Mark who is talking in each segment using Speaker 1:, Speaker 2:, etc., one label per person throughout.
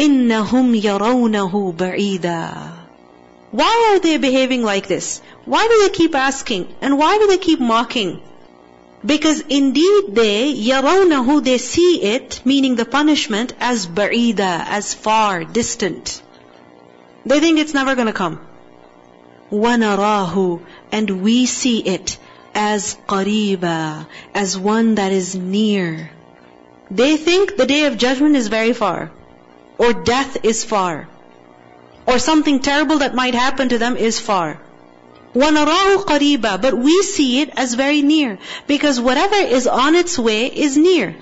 Speaker 1: إِنَّهُمْ يَرَوْنَهُ بَعِيدًا Why are they behaving like this? Why do they keep asking? And why do they keep mocking? Because indeed they, يَرَوْنَهُ, they see it, meaning the punishment, as ba'ida, as far, distant. They think it's never gonna come. وَنَرَاهُ And we see it as qariba, as one that is near. They think the day of judgment is very far, or death is far, or something terrible that might happen to them is far. وَنَرَاهُ قَرِيبًا But we see it as very near. Because whatever is on its way is near.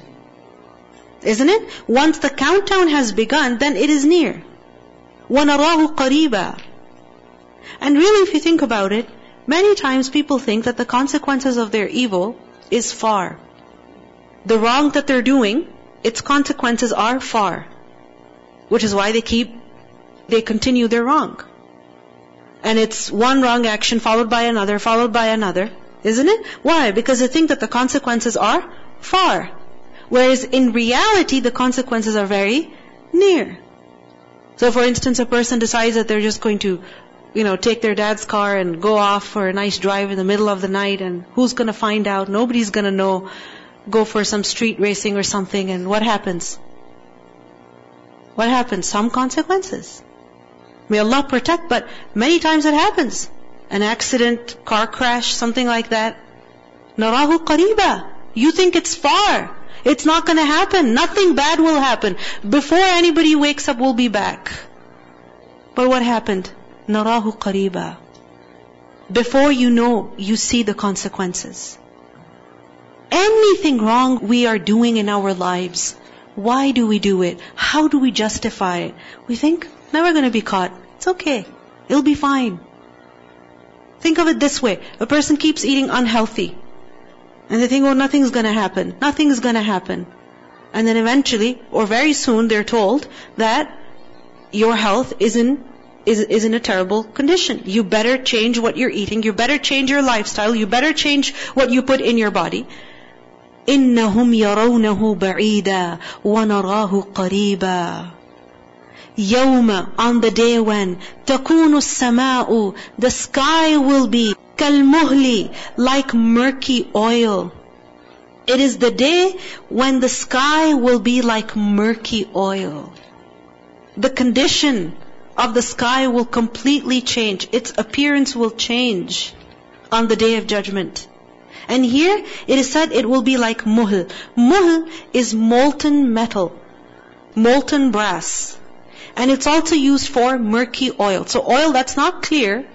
Speaker 1: Isn't it? Once the countdown has begun, then it is near. وَنَرَاهُ قَرِيبًا And really if you think about it, many times people think that the consequences of their evil is far. The wrong that they're doing, its consequences are far. Which is why they keep, they continue their wrong. And it's one wrong action followed by another, followed by another. Isn't it? Why? Because they think that the consequences are far. Whereas in reality, the consequences are very near. So for instance, a person decides that they're just going to, you know, take their dad's car and go off for a nice drive in the middle of the night and who's gonna find out? Nobody's gonna know. Go for some street racing or something and what happens? What happens? Some consequences. May Allah protect, but many times it happens. An accident, car crash, something like that. Narahu qariba. You think it's far. It's not gonna happen. Nothing bad will happen. Before anybody wakes up, we'll be back. But what happened? Narahu qariba. Before you know, you see the consequences. Anything wrong we are doing in our lives, why do we do it? How do we justify it? We think, Never gonna be caught. It's okay. It'll be fine. Think of it this way. A person keeps eating unhealthy. And they think, oh, nothing's gonna happen. Nothing's gonna happen. And then eventually, or very soon, they're told that your health is in, is, is in a terrible condition. You better change what you're eating. You better change your lifestyle. You better change what you put in your body. إِنَّهُمْ يَرَوْنَهُ بَعِيدًا وَنَرَاهُ قَرِيبًا يوم on the day when تكون السماء the sky will be كالمهل like murky oil it is the day when the sky will be like murky oil the condition of the sky will completely change its appearance will change on the day of judgment and here it is said it will be like muhl muhl is molten metal molten brass and it's also used for murky oil. So oil that's not clear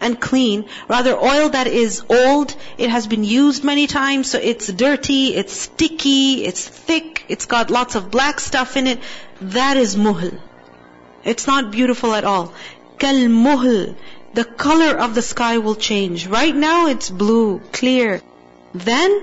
Speaker 1: and clean, rather oil that is old, it has been used many times, so it's dirty, it's sticky, it's thick, it's got lots of black stuff in it. That is muhl. It's not beautiful at all. Kal muhl The color of the sky will change. Right now it's blue, clear. Then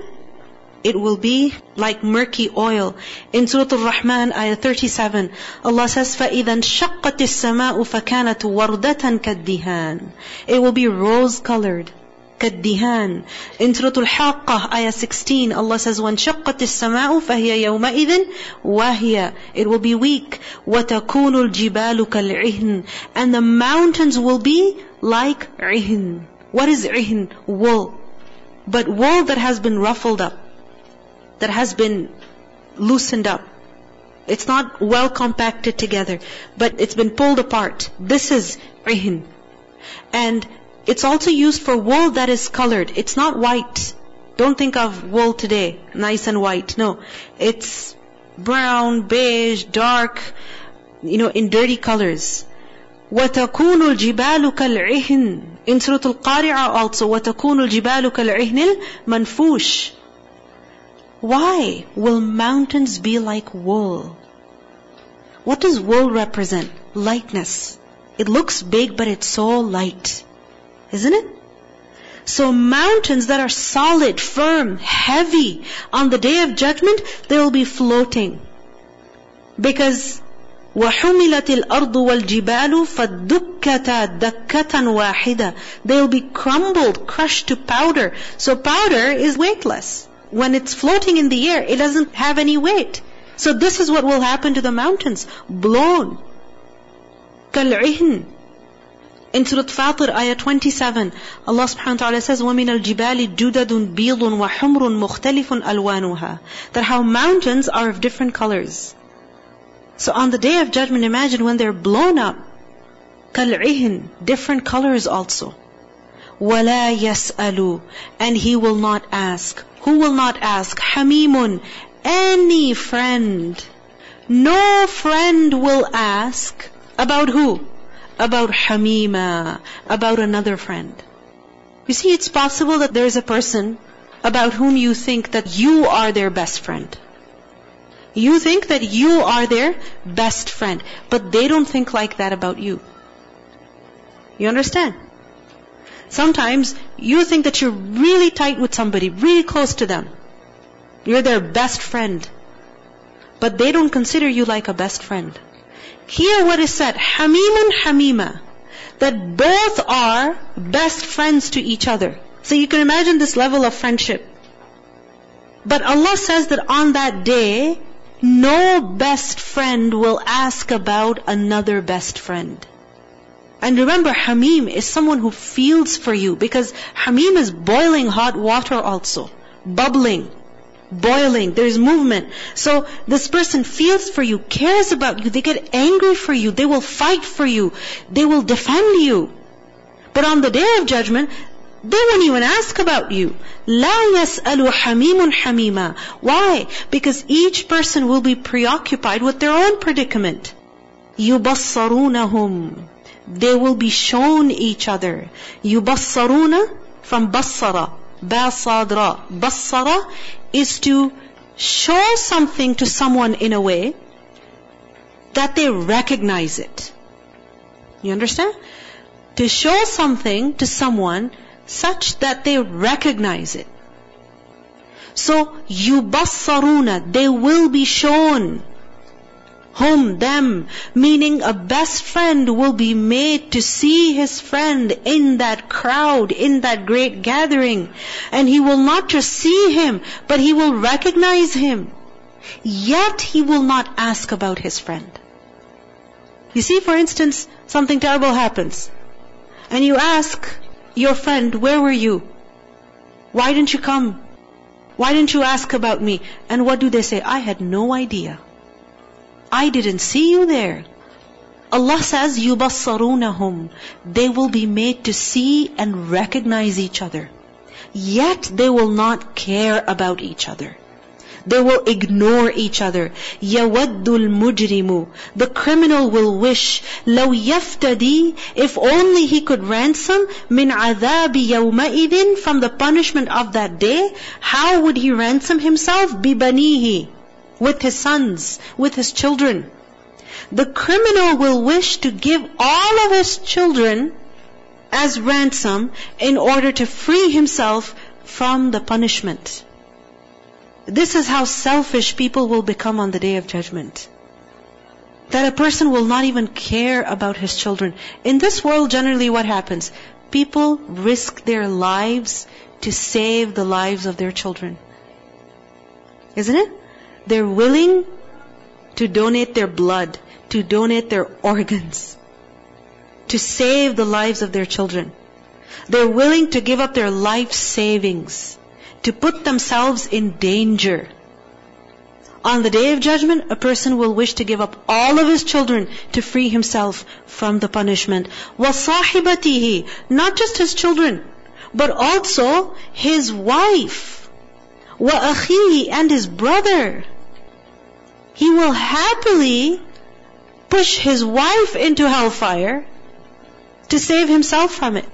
Speaker 1: it will be like murky oil. In Surah Al-Rahman, ayah 37, Allah says, فَإِذَا انشَقَّتِ السَّمَاءُ فَكَانَتْ وَرْدَةً كَالدِّهَانِ It will be rose-colored. كالدهان. In Surah Al-Haqqah, ayah 16, Allah says, وَانشَقَّتِ السَّمَاءُ فَهِيَ يَوْمَئِذٍ وَهِيَ It will be weak. وَتَكُونُ الْجِبَالُ كَالْعِهْنِ And the mountains will be like عِهْن. What is عِهْن? Wool. But wool that has been ruffled up that has been loosened up. It's not well compacted together, but it's been pulled apart. This is rihin. And it's also used for wool that is colored. It's not white. Don't think of wool today, nice and white. No. It's brown, beige, dark, you know, in dirty colors. وَتَكُونُ الْجِبَالُ كَالْعِهْنِ In Surah Al-Qari'ah also, وَتَكُونُ الْجِبَالُ كَالْعِهْنِ الْمَنْفُوشِ why will mountains be like wool? What does wool represent? Lightness. It looks big, but it's so light. Isn't it? So mountains that are solid, firm, heavy, on the day of judgment, they will be floating. Because وَحُمِلَتِ الْأَرْضُ وَالْجِبَالُ فَدُكَّتَا دَكَّةً وَاحِدَةً They will be crumbled, crushed to powder. So powder is weightless when it's floating in the air, it doesn't have any weight. So this is what will happen to the mountains. Blown. كالعهن in Surah Fatir, ayah 27, Allah subhanahu wa ta'ala says, وَمِنَ الْجِبَالِ جُدَدٌ بِيضٌ وَحُمْرٌ مُخْتَلِفٌ أَلْوَانُهَا That how mountains are of different colors. So on the day of judgment, imagine when they're blown up, كَالْعِهِن Different colors also. وَلَا يَسْأَلُ And he will not ask. Who will not ask? حَمِيمٌ Any friend. No friend will ask about who? About Hamima, about another friend. You see, it's possible that there is a person about whom you think that you are their best friend. You think that you are their best friend, but they don't think like that about you. You understand? Sometimes you think that you're really tight with somebody, really close to them. You're their best friend. But they don't consider you like a best friend. Here what is said, Hamimun Hamima, that both are best friends to each other. So you can imagine this level of friendship. But Allah says that on that day, no best friend will ask about another best friend. And remember, Hamim is someone who feels for you because Hamim is boiling hot water also, bubbling boiling, there's movement. So this person feels for you, cares about you, they get angry for you, they will fight for you, they will defend you. But on the day of judgment, they won't even ask about you. لا يسأل حميم حميما. Why? Because each person will be preoccupied with their own predicament. يبصرونهم. They will be shown each other. يبصرون from بصر. Ba sadra. is to show something to someone in a way that they recognize it. You understand? To show something to someone such that they recognize it. So, yubassaruna, they will be shown whom, them, meaning a best friend will be made to see his friend in that crowd, in that great gathering. And he will not just see him, but he will recognize him. Yet he will not ask about his friend. You see, for instance, something terrible happens. And you ask your friend, where were you? Why didn't you come? Why didn't you ask about me? And what do they say? I had no idea. I didn't see you there. Allah says, يُبَصَّرُونَهُمْ They will be made to see and recognize each other. Yet they will not care about each other. They will ignore each other. يَوَدُّ الْمُجْرِمُ The criminal will wish, لَوْ يَفْتَدِي If only he could ransom مِنْ عَذَابِ يَوْمَئِذٍ From the punishment of that day, how would he ransom himself? بِبَنِيهِ with his sons, with his children. The criminal will wish to give all of his children as ransom in order to free himself from the punishment. This is how selfish people will become on the day of judgment. That a person will not even care about his children. In this world, generally what happens? People risk their lives to save the lives of their children. Isn't it? They're willing to donate their blood, to donate their organs, to save the lives of their children. They're willing to give up their life savings, to put themselves in danger. On the day of judgment, a person will wish to give up all of his children to free himself from the punishment. وَصَاحِبَتِهِ Not just his children, but also his wife وَأَخِيهِ and his brother. He will happily push his wife into hellfire to save himself from it.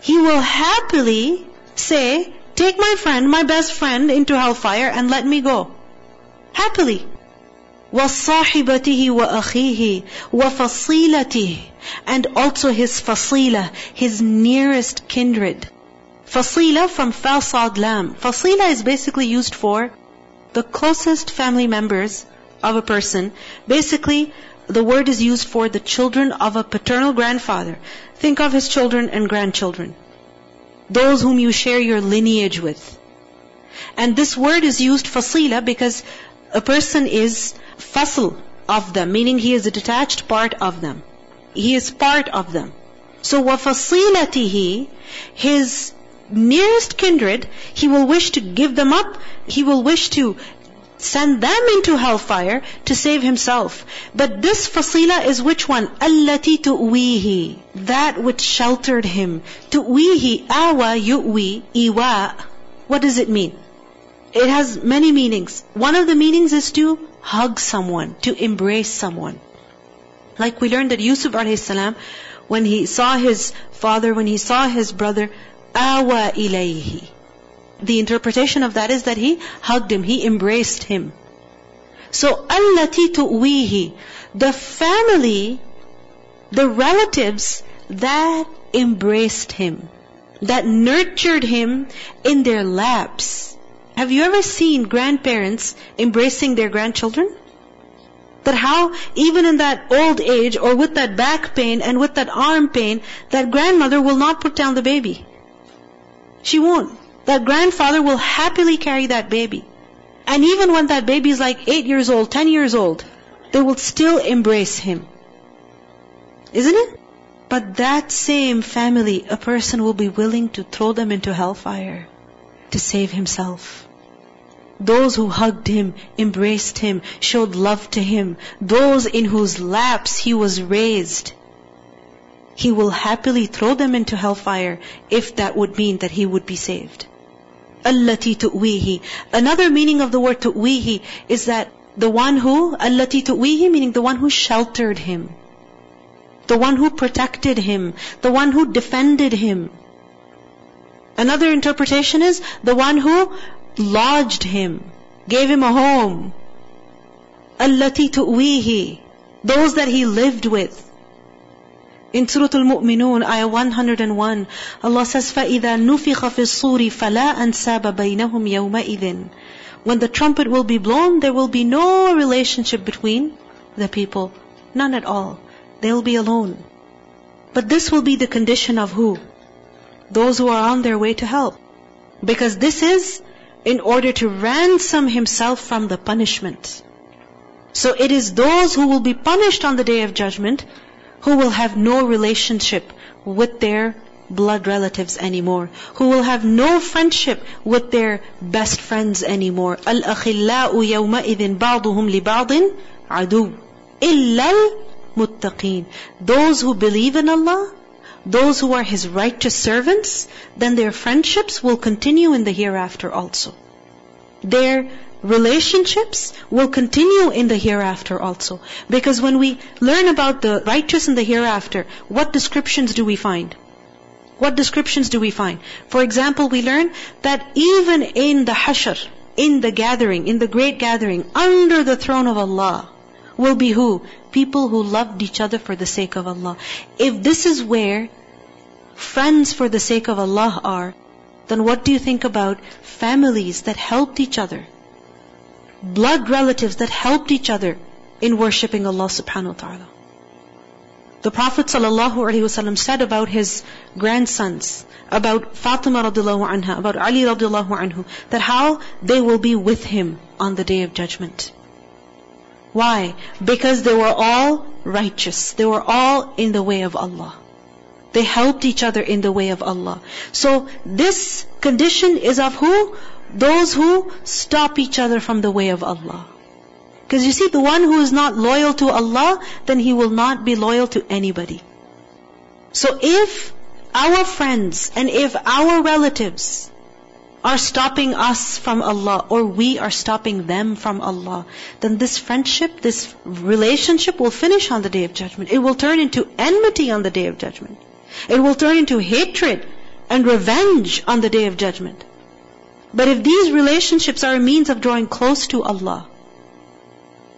Speaker 1: He will happily say, take my friend, my best friend into hellfire and let me go. Happily. وَصَاحِبَتِهِ وَأَخِيهِ وَفَصِيلَتِهِ And also his fasila, his nearest kindred. Fasila from Fasad Lam. Fasila is basically used for the closest family members of a person. Basically, the word is used for the children of a paternal grandfather. Think of his children and grandchildren. Those whom you share your lineage with. And this word is used fasila because a person is fasl of them, meaning he is a detached part of them. He is part of them. So وَفَصِيلَتِهِ His nearest kindred, he will wish to give them up, he will wish to send them into hellfire to save himself. But this fasila is which one? Allati tu'wihi. That which sheltered him. Tu'wihi, awa yu'wi, iwa. What does it mean? It has many meanings. One of the meanings is to hug someone, to embrace someone. Like we learned that Yusuf alayhi salam, when he saw his father, when he saw his brother, awa ilayhi. The interpretation of that is that he hugged him, he embraced him. So, allati tu'wihi, the family, the relatives that embraced him, that nurtured him in their laps. Have you ever seen grandparents embracing their grandchildren? That how, even in that old age, or with that back pain and with that arm pain, that grandmother will not put down the baby. She won't. That grandfather will happily carry that baby. And even when that baby is like 8 years old, 10 years old, they will still embrace him. Isn't it? But that same family, a person will be willing to throw them into hellfire to save himself. Those who hugged him, embraced him, showed love to him, those in whose laps he was raised, he will happily throw them into hellfire if that would mean that he would be saved. Allati tu'wihi. Another meaning of the word tu'wihi is that the one who, allati tu'wihi, meaning the one who sheltered him. The one who protected him. The one who defended him. Another interpretation is the one who lodged him, gave him a home. Allati tu'wihi. Those that he lived with. In Surah Al-Mu'minun, ayah 101, Allah says, فَإِذَا نُفِخَ فِي الصُّورِ فَلَا أَنْسَابَ بَيْنَهُمْ يَوْمَئِذٍ When the trumpet will be blown, there will be no relationship between the people. None at all. They'll be alone. But this will be the condition of who? Those who are on their way to help. Because this is in order to ransom himself from the punishment. So it is those who will be punished on the day of judgment who will have no relationship with their blood relatives anymore, who will have no friendship with their best friends anymore. الْأَخِلَّاءُ يَوْمَئِذٍ بَعْضُهُمْ لِبَعْضٍ عَدُوٌّ إِلَّا الْمُتَّقِينَ Those who believe in Allah, those who are His righteous servants, then their friendships will continue in the hereafter also. Their relationships will continue in the hereafter also. Because when we learn about the righteous in the hereafter, what descriptions do we find? What descriptions do we find? For example, we learn that even in the hashr, in the gathering, in the great gathering, under the throne of Allah, will be who? People who loved each other for the sake of Allah. If this is where friends for the sake of Allah are, then what do you think about families that helped each other? Blood relatives that helped each other in worshipping Allah subhanahu wa ta'ala. The Prophet ﷺ said about his grandsons, about Fatima radiallahu anha, about Ali radiallahu anhu, that how they will be with him on the day of judgment. Why? Because they were all righteous. They were all in the way of Allah. They helped each other in the way of Allah. So this condition is of who? Those who stop each other from the way of Allah. Because you see, the one who is not loyal to Allah, then he will not be loyal to anybody. So if our friends and if our relatives are stopping us from Allah or we are stopping them from Allah, then this friendship, this relationship will finish on the day of judgment. It will turn into enmity on the day of judgment. It will turn into hatred and revenge on the day of judgment. But if these relationships are a means of drawing close to Allah,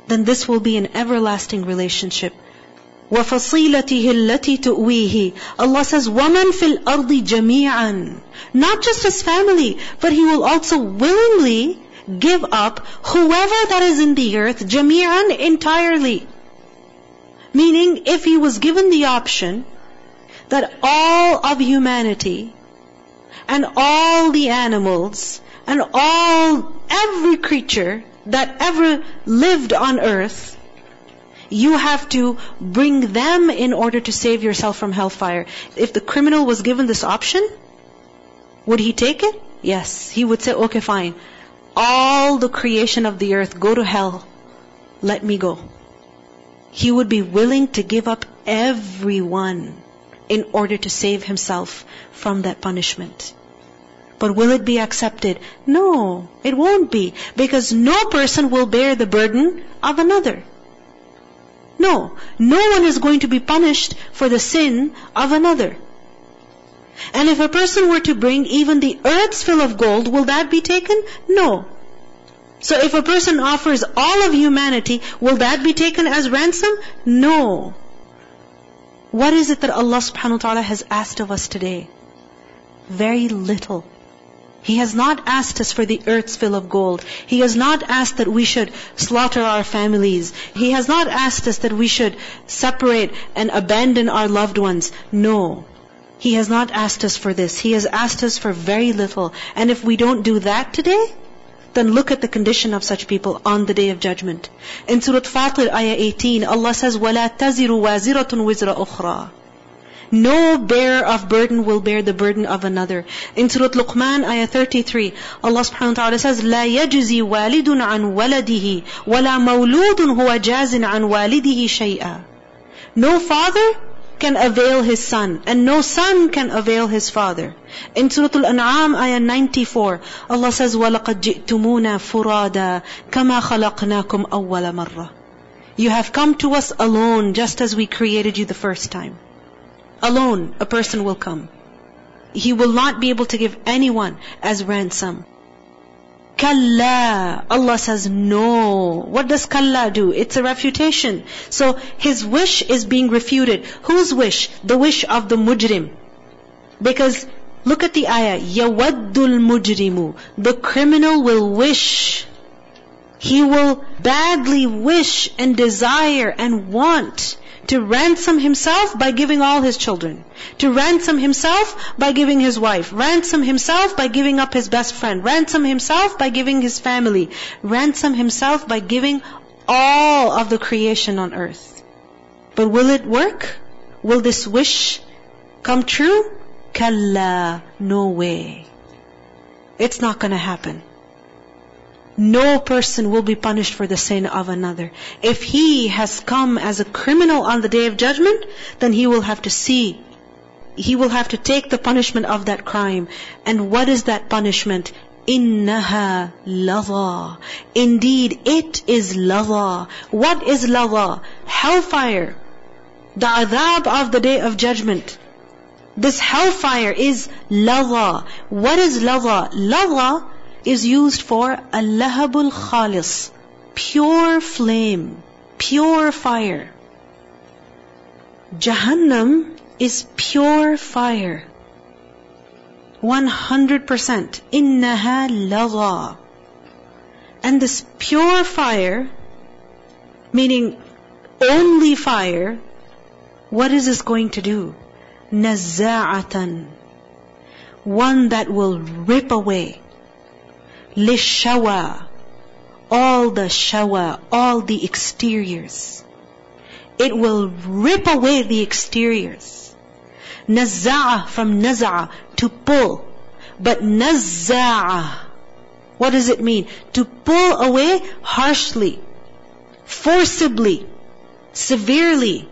Speaker 1: then this will be an everlasting relationship. وَفَصِيلَتِهِ الَّتِي تُؤْوِيهِ Allah says, وَمَنْ فِي الْأَرْضِ جَمِيعًا Not just his family, but he will also willingly give up whoever that is in the earth, جَمِيعًا entirely. Meaning, if he was given the option that all of humanity and all the animals and all, every creature that ever lived on earth, you have to bring them in order to save yourself from hellfire. If the criminal was given this option, would he take it? Yes. He would say, okay, fine. All the creation of the earth, go to hell. Let me go. He would be willing to give up everyone in order to save himself from that punishment. But will it be accepted? No, it won't be. Because no person will bear the burden of another. No, no one is going to be punished for the sin of another. And if a person were to bring even the earth's fill of gold, will that be taken? No. So if a person offers all of humanity, will that be taken as ransom? No. What is it that Allah subhanahu wa ta'ala has asked of us today? Very little. He has not asked us for the earth's fill of gold. He has not asked that we should slaughter our families. He has not asked us that we should separate and abandon our loved ones. No. He has not asked us for this. He has asked us for very little. And if we don't do that today, then look at the condition of such people on the day of judgment. In Surah Fatir, Ayah 18, Allah says, وَلَا تَزِرُ وَازِرَةٌ وِزْرَ أُخْرَى no bearer of burden will bear the burden of another. In Surah Luqman, ayah 33, Allah subhanahu wa ta'ala says, لا يجزي والد عن ولده ولا مولود هو جاز عن والده شيئا. No father can avail his son, and no son can avail his father. In Surah Al-An'am, ayah 94, Allah says, وَلَقَدْ جِئْتُمُونَا فُرَادًا كَمَا خَلَقْنَاكُمْ أَوَّلَ مَرَّةٍ You have come to us alone, just as we created you the first time. Alone, a person will come. He will not be able to give anyone as ransom. Kalla. Allah says no. What does kalla do? It's a refutation. So his wish is being refuted. Whose wish? The wish of the mujrim. Because look at the ayah. Yawaddul mujrimu. The criminal will wish. He will badly wish and desire and want to ransom himself by giving all his children. To ransom himself by giving his wife. Ransom himself by giving up his best friend. Ransom himself by giving his family. Ransom himself by giving all of the creation on earth. But will it work? Will this wish come true? Kalla, no way. It's not gonna happen. No person will be punished for the sin of another. If he has come as a criminal on the day of judgment, then he will have to see. He will have to take the punishment of that crime. And what is that punishment? Innaha lava. Indeed, it is lava. What is lava? Hellfire. The adab of the day of judgment. This hellfire is lava. What is lava? Lava is used for al-lahabul khalis, pure flame, pure fire. Jahannam is pure fire. 100%. Innaha lagha. And this pure fire, meaning only fire, what is this going to do? Nazza'atan. One that will rip away lishawa, all the shawa, all the exteriors. It will rip away the exteriors. Naza'a from naza'a, to pull. But naza'a, what does it mean? To pull away harshly, forcibly, severely.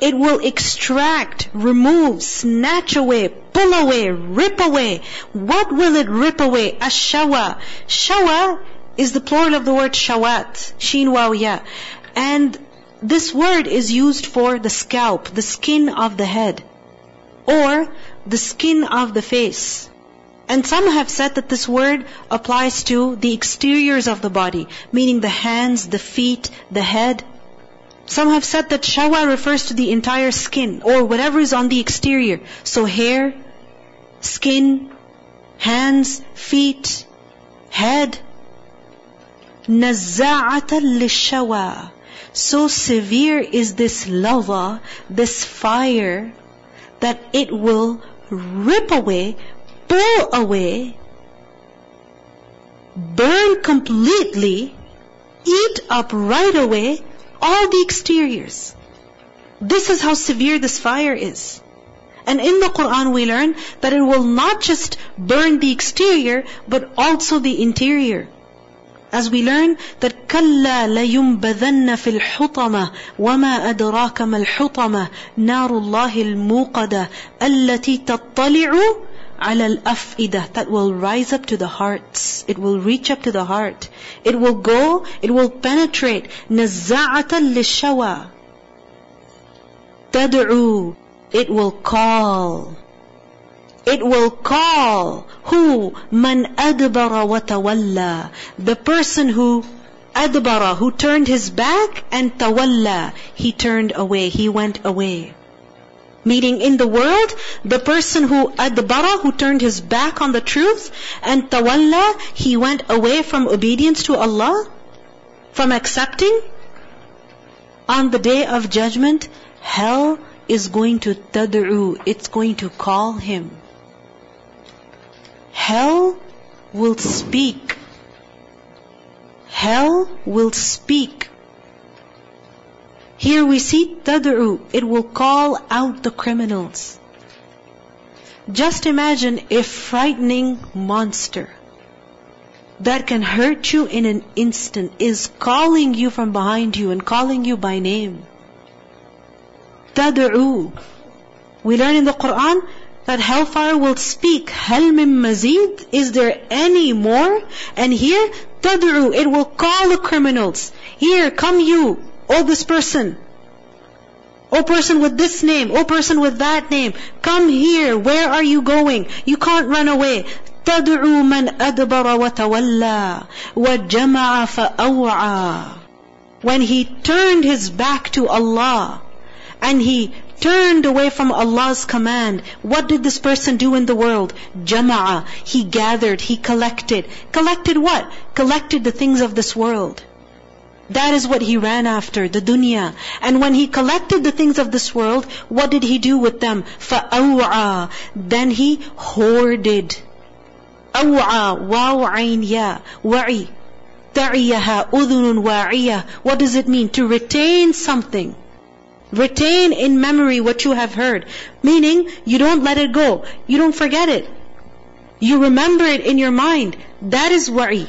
Speaker 1: It will extract, remove, snatch away, pull away, rip away. What will it rip away? Ashawa. Shawa is the plural of the word shawat. Sheen wawiya. And this word is used for the scalp, the skin of the head. Or the skin of the face. And some have said that this word applies to the exteriors of the body, meaning the hands, the feet, the head. Some have said that shawa refers to the entire skin or whatever is on the exterior. So hair, skin, hands, feet, head. نَزَّاعَةً لِلشَّوَى So severe is this lava, this fire, that it will rip away, pull away, burn completely, eat up right away all the exteriors. This is how severe this fire is. And in the Quran we learn that it will not just burn the exterior, but also the interior. As we learn that كَلَّا لَيُنْبَذَنَّ فِي الْحُطَمَةِ وَمَا أَدْرَاكَ مَا الْحُطَمَةِ نَارُ اللَّهِ الْمُوقَدَةِ الَّتِي تَطَّلِعُ Al-Afida. that will rise up to the hearts. It will reach up to the heart. It will go, it will penetrate. Naza'atan lishawa. Tad'u. It will call. It will call. Who? Man adbara wa tawalla. The person who adbara, who turned his back and tawalla. He turned away. He went away. Meaning in the world, the person who uh, adbara, who turned his back on the truth, and tawalla, he went away from obedience to Allah, from accepting. On the day of judgment, hell is going to tad'u, it's going to call him. Hell will speak. Hell will speak. Here we see tad'u, it will call out the criminals. Just imagine a frightening monster that can hurt you in an instant is calling you from behind you and calling you by name. Tad'u. We learn in the Quran that hellfire will speak. Hal min mazid? Is there any more? And here, tad'u, it will call the criminals. Here, come you. Oh, this person. Oh, person with this name. Oh, person with that name. Come here. Where are you going? You can't run away. تدعو من أدبر وتولى وجمع فأوعى When he turned his back to Allah and he turned away from Allah's command, what did this person do in the world? Jama'a. He gathered, he collected. Collected what? Collected the things of this world. That is what he ran after, the dunya. And when he collected the things of this world, what did he do with them? فَأَوْعَى Then he hoarded. أَوْعَى واو عين يا وعي تعيها أذن واعية What does it mean? To retain something. Retain in memory what you have heard. Meaning, you don't let it go. You don't forget it. You remember it in your mind. That is wa'i.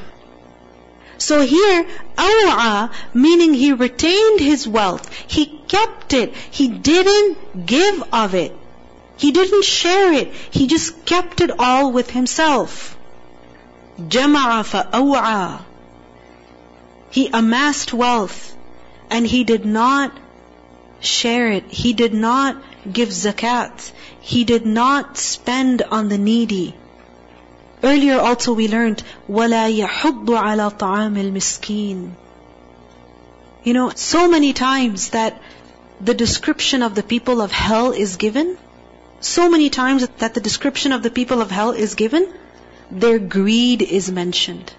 Speaker 1: So here, aw'a, meaning he retained his wealth. He kept it. He didn't give of it. He didn't share it. He just kept it all with himself. Jama'a fa'aw'a. He amassed wealth and he did not share it. He did not give zakat. He did not spend on the needy. Earlier also we learned, وَلَا يَحُضُّ عَلَى طَعَامِ الْمِسْكِينِ You know, so many times that the description of the people of hell is given, so many times that the description of the people of hell is given, their greed is mentioned.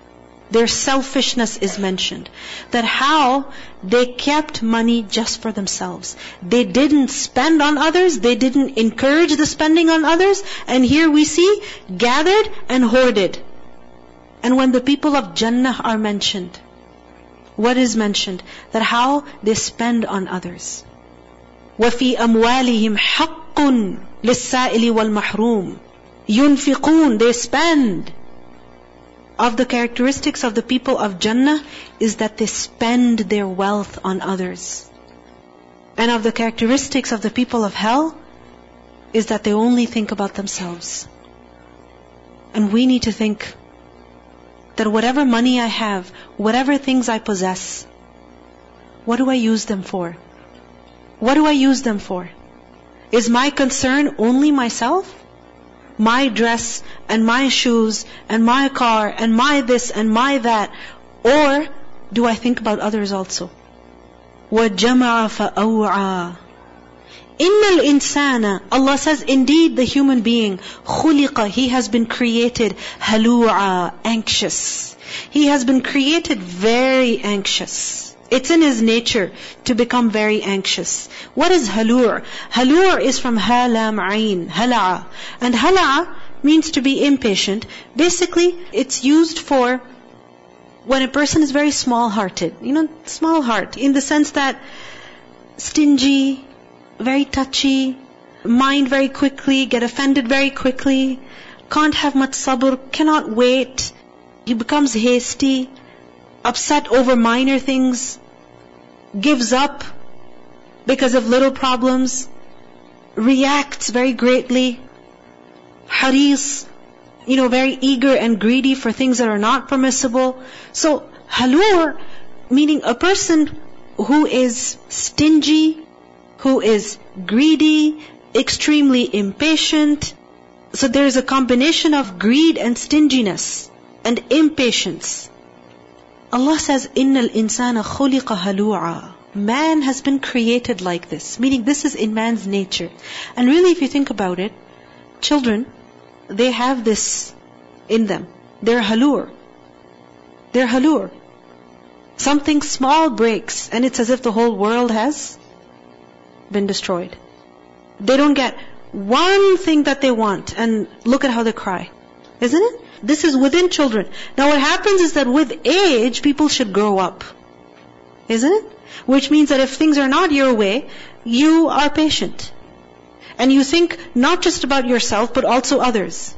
Speaker 1: Their selfishness is mentioned. That how they kept money just for themselves. They didn't spend on others. They didn't encourage the spending on others. And here we see gathered and hoarded. And when the people of Jannah are mentioned, what is mentioned? That how they spend on others. وَفِي أَمْوَالِهِمْ حَقٌّ لِلسَّائِلِ وَالْمَحْرُومِ يُنْفِقُونَ They spend of the characteristics of the people of Jannah is that they spend their wealth on others. And of the characteristics of the people of hell is that they only think about themselves. And we need to think that whatever money I have, whatever things I possess, what do I use them for? What do I use them for? Is my concern only myself? my dress and my shoes and my car and my this and my that? Or do I think about others also? وَجَمَعَ فَأَوْعَى إِنَّ الْإِنسَانَ Allah says, indeed the human being, خُلِقَ He has been created, هَلُوعًا Anxious. He has been created very anxious. It's in his nature to become very anxious. What is halur? Halur is from halam ain, hala'a. And hala'a means to be impatient. Basically, it's used for when a person is very small-hearted, you know, small heart, in the sense that stingy, very touchy, mind very quickly, get offended very quickly, can't have much sabr, cannot wait, he becomes hasty, upset over minor things, gives up because of little problems, reacts very greatly, haris, you know, very eager and greedy for things that are not permissible. So, halur, meaning a person who is stingy, who is greedy, extremely impatient. So there's a combination of greed and stinginess and impatience. Allah says, "Innal insana khuliqa halu'a." Man has been created like this, meaning this is in man's nature. And really, if you think about it, children, they have this in them. They're halur. They're halur. Something small breaks and it's as if the whole world has been destroyed. They don't get one thing that they want and look at how they cry. Isn't it? This is within children. Now what happens is that with age, people should grow up. Isn't it? Which means that if things are not your way, you are patient. And you think not just about yourself, but also others.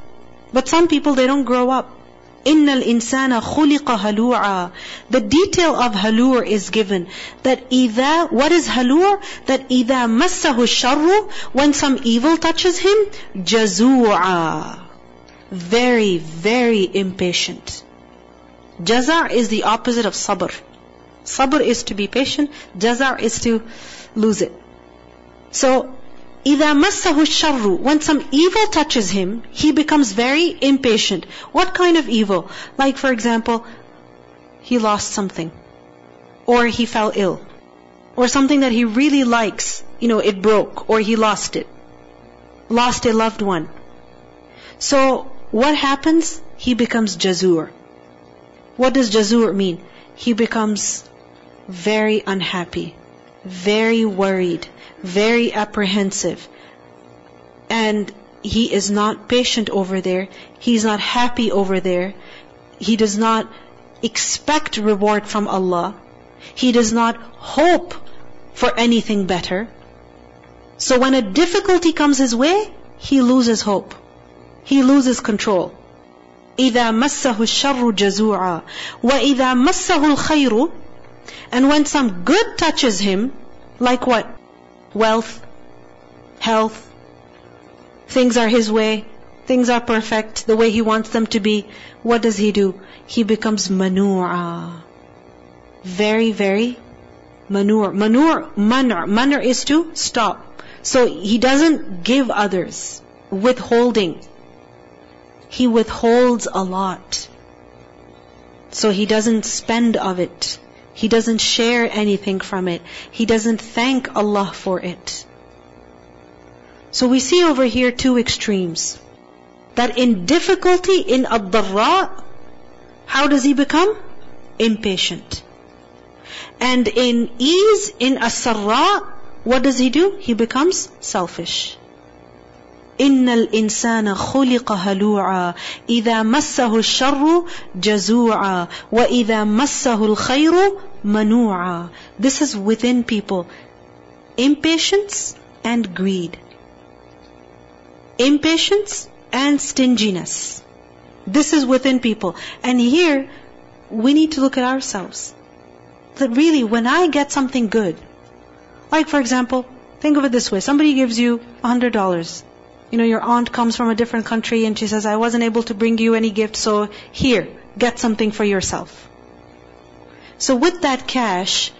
Speaker 1: But some people, they don't grow up. إِنَّ الْإِنسَانَ خُلِقَ هَلُوعًا The detail of halur is given. That إِذَا, what is halur? That إِذَا مَسَّهُ الشَّرُّ When some evil touches him, جَزُوعًا Very, very impatient. Jazar is the opposite of sabr. Sabr is to be patient, jazar is to lose it. So, إِذَا مَسَّهُ الشَّرُّ When some evil touches him, he becomes very impatient. What kind of evil? Like for example, he lost something. Or he fell ill. Or something that he really likes, you know, it broke. Or he lost it. Lost a loved one. So, what happens? He becomes jazur. What does jazur mean? He becomes very unhappy, very worried, very apprehensive. And he is not patient over there. He's not happy over there. He does not expect reward from Allah. He does not hope for anything better. So when a difficulty comes his way, he loses hope He loses control. إِذَا مَسَّهُ الشَّرُّ جَزُوعًا وَإِذَا مَسَّهُ الْخَيْرُ And when some good touches him, like what? wealth, health, things are His way, things are perfect the way He wants them to be, what does He do? He becomes manu'a. Very, very manure. Manure, manur. Manur is to stop. So He doesn't give others. Withholding. He withholds a lot. So He doesn't spend of it. He doesn't share anything from it. He doesn't thank Allah for it. So we see over here two extremes. That in difficulty, in ad how does he become? Impatient. And in ease, in as what does he do? He becomes selfish. إن الإنسان خلق هلوعا إذا مسه الشر جزوعا وإذا مسه الخير منوعا This is within people. Impatience and greed. Impatience and stinginess. This is within people. And here, we need to look at ourselves. That really, when I get something good, like for example, think of it this way, somebody gives you $100 you know, your aunt comes from a different country and she says, I wasn't able to bring you any gift, so here, get something for yourself. So with that cash,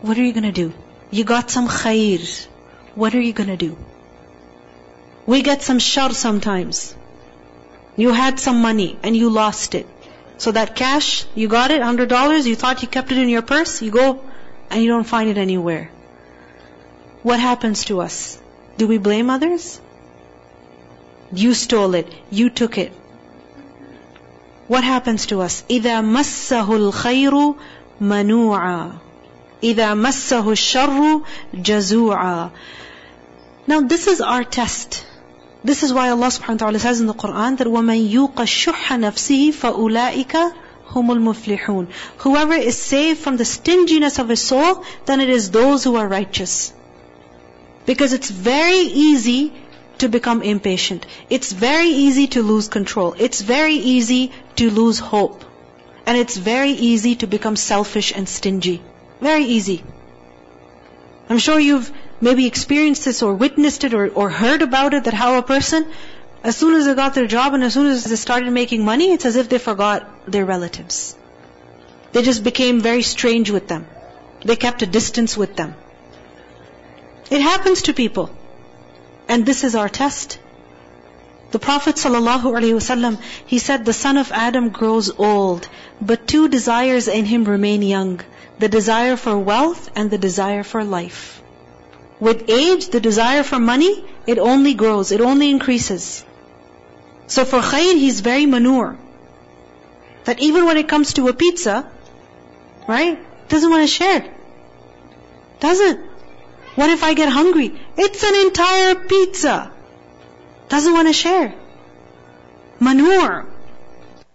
Speaker 1: what are you gonna do? You got some khair. What are you gonna do? We get some shar sometimes. You had some money and you lost it. So that cash, you got it, hundred dollars, you thought you kept it in your purse, you go and you don't find it anywhere. What happens to us? Do we blame others? You stole it. You took it. What happens to us? إِذَا مَسَّهُ الْخَيْرُ مَنُوعًا إِذَا مَسَّهُ الشَّرُّ جَزُوعًا Now this is our test. This is why Allah subhanahu wa ta'ala says in the Quran that وَمَن يُوقَ الشُّحَّ نَفْسِهِ فَأُولَٰئِكَ humul muflihun. Whoever is saved from the stinginess of his soul, then it is those who are righteous. Because it's very easy to become impatient. It's very easy to lose control. It's very easy to lose hope. And it's very easy to become selfish and stingy. Very easy. I'm sure you've maybe experienced this or witnessed it or, or heard about it that how a person, as soon as they got their job and as soon as they started making money, it's as if they forgot their relatives. They just became very strange with them. They kept a distance with them. It happens to people. And this is our test. The Prophet ﷺ, he said, the son of Adam grows old, but two desires in him remain young. The desire for wealth and the desire for life. With age, the desire for money, it only grows, it only increases. So for khair, he's very manu'a. That even when it comes to a pizza, right, doesn't want to share it. Doesn't. What if I get hungry? It's an entire pizza. Doesn't want to share. Manure.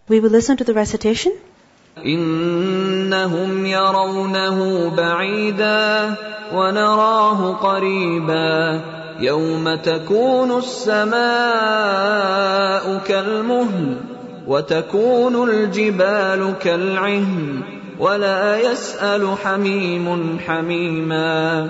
Speaker 1: We will listen to the recitation.
Speaker 2: إنهم يرونه بعيدا ونراه قريبا يوم تكون السماء كالمهل وتكون الجبال كالعهن ولا يسأل حميم حميما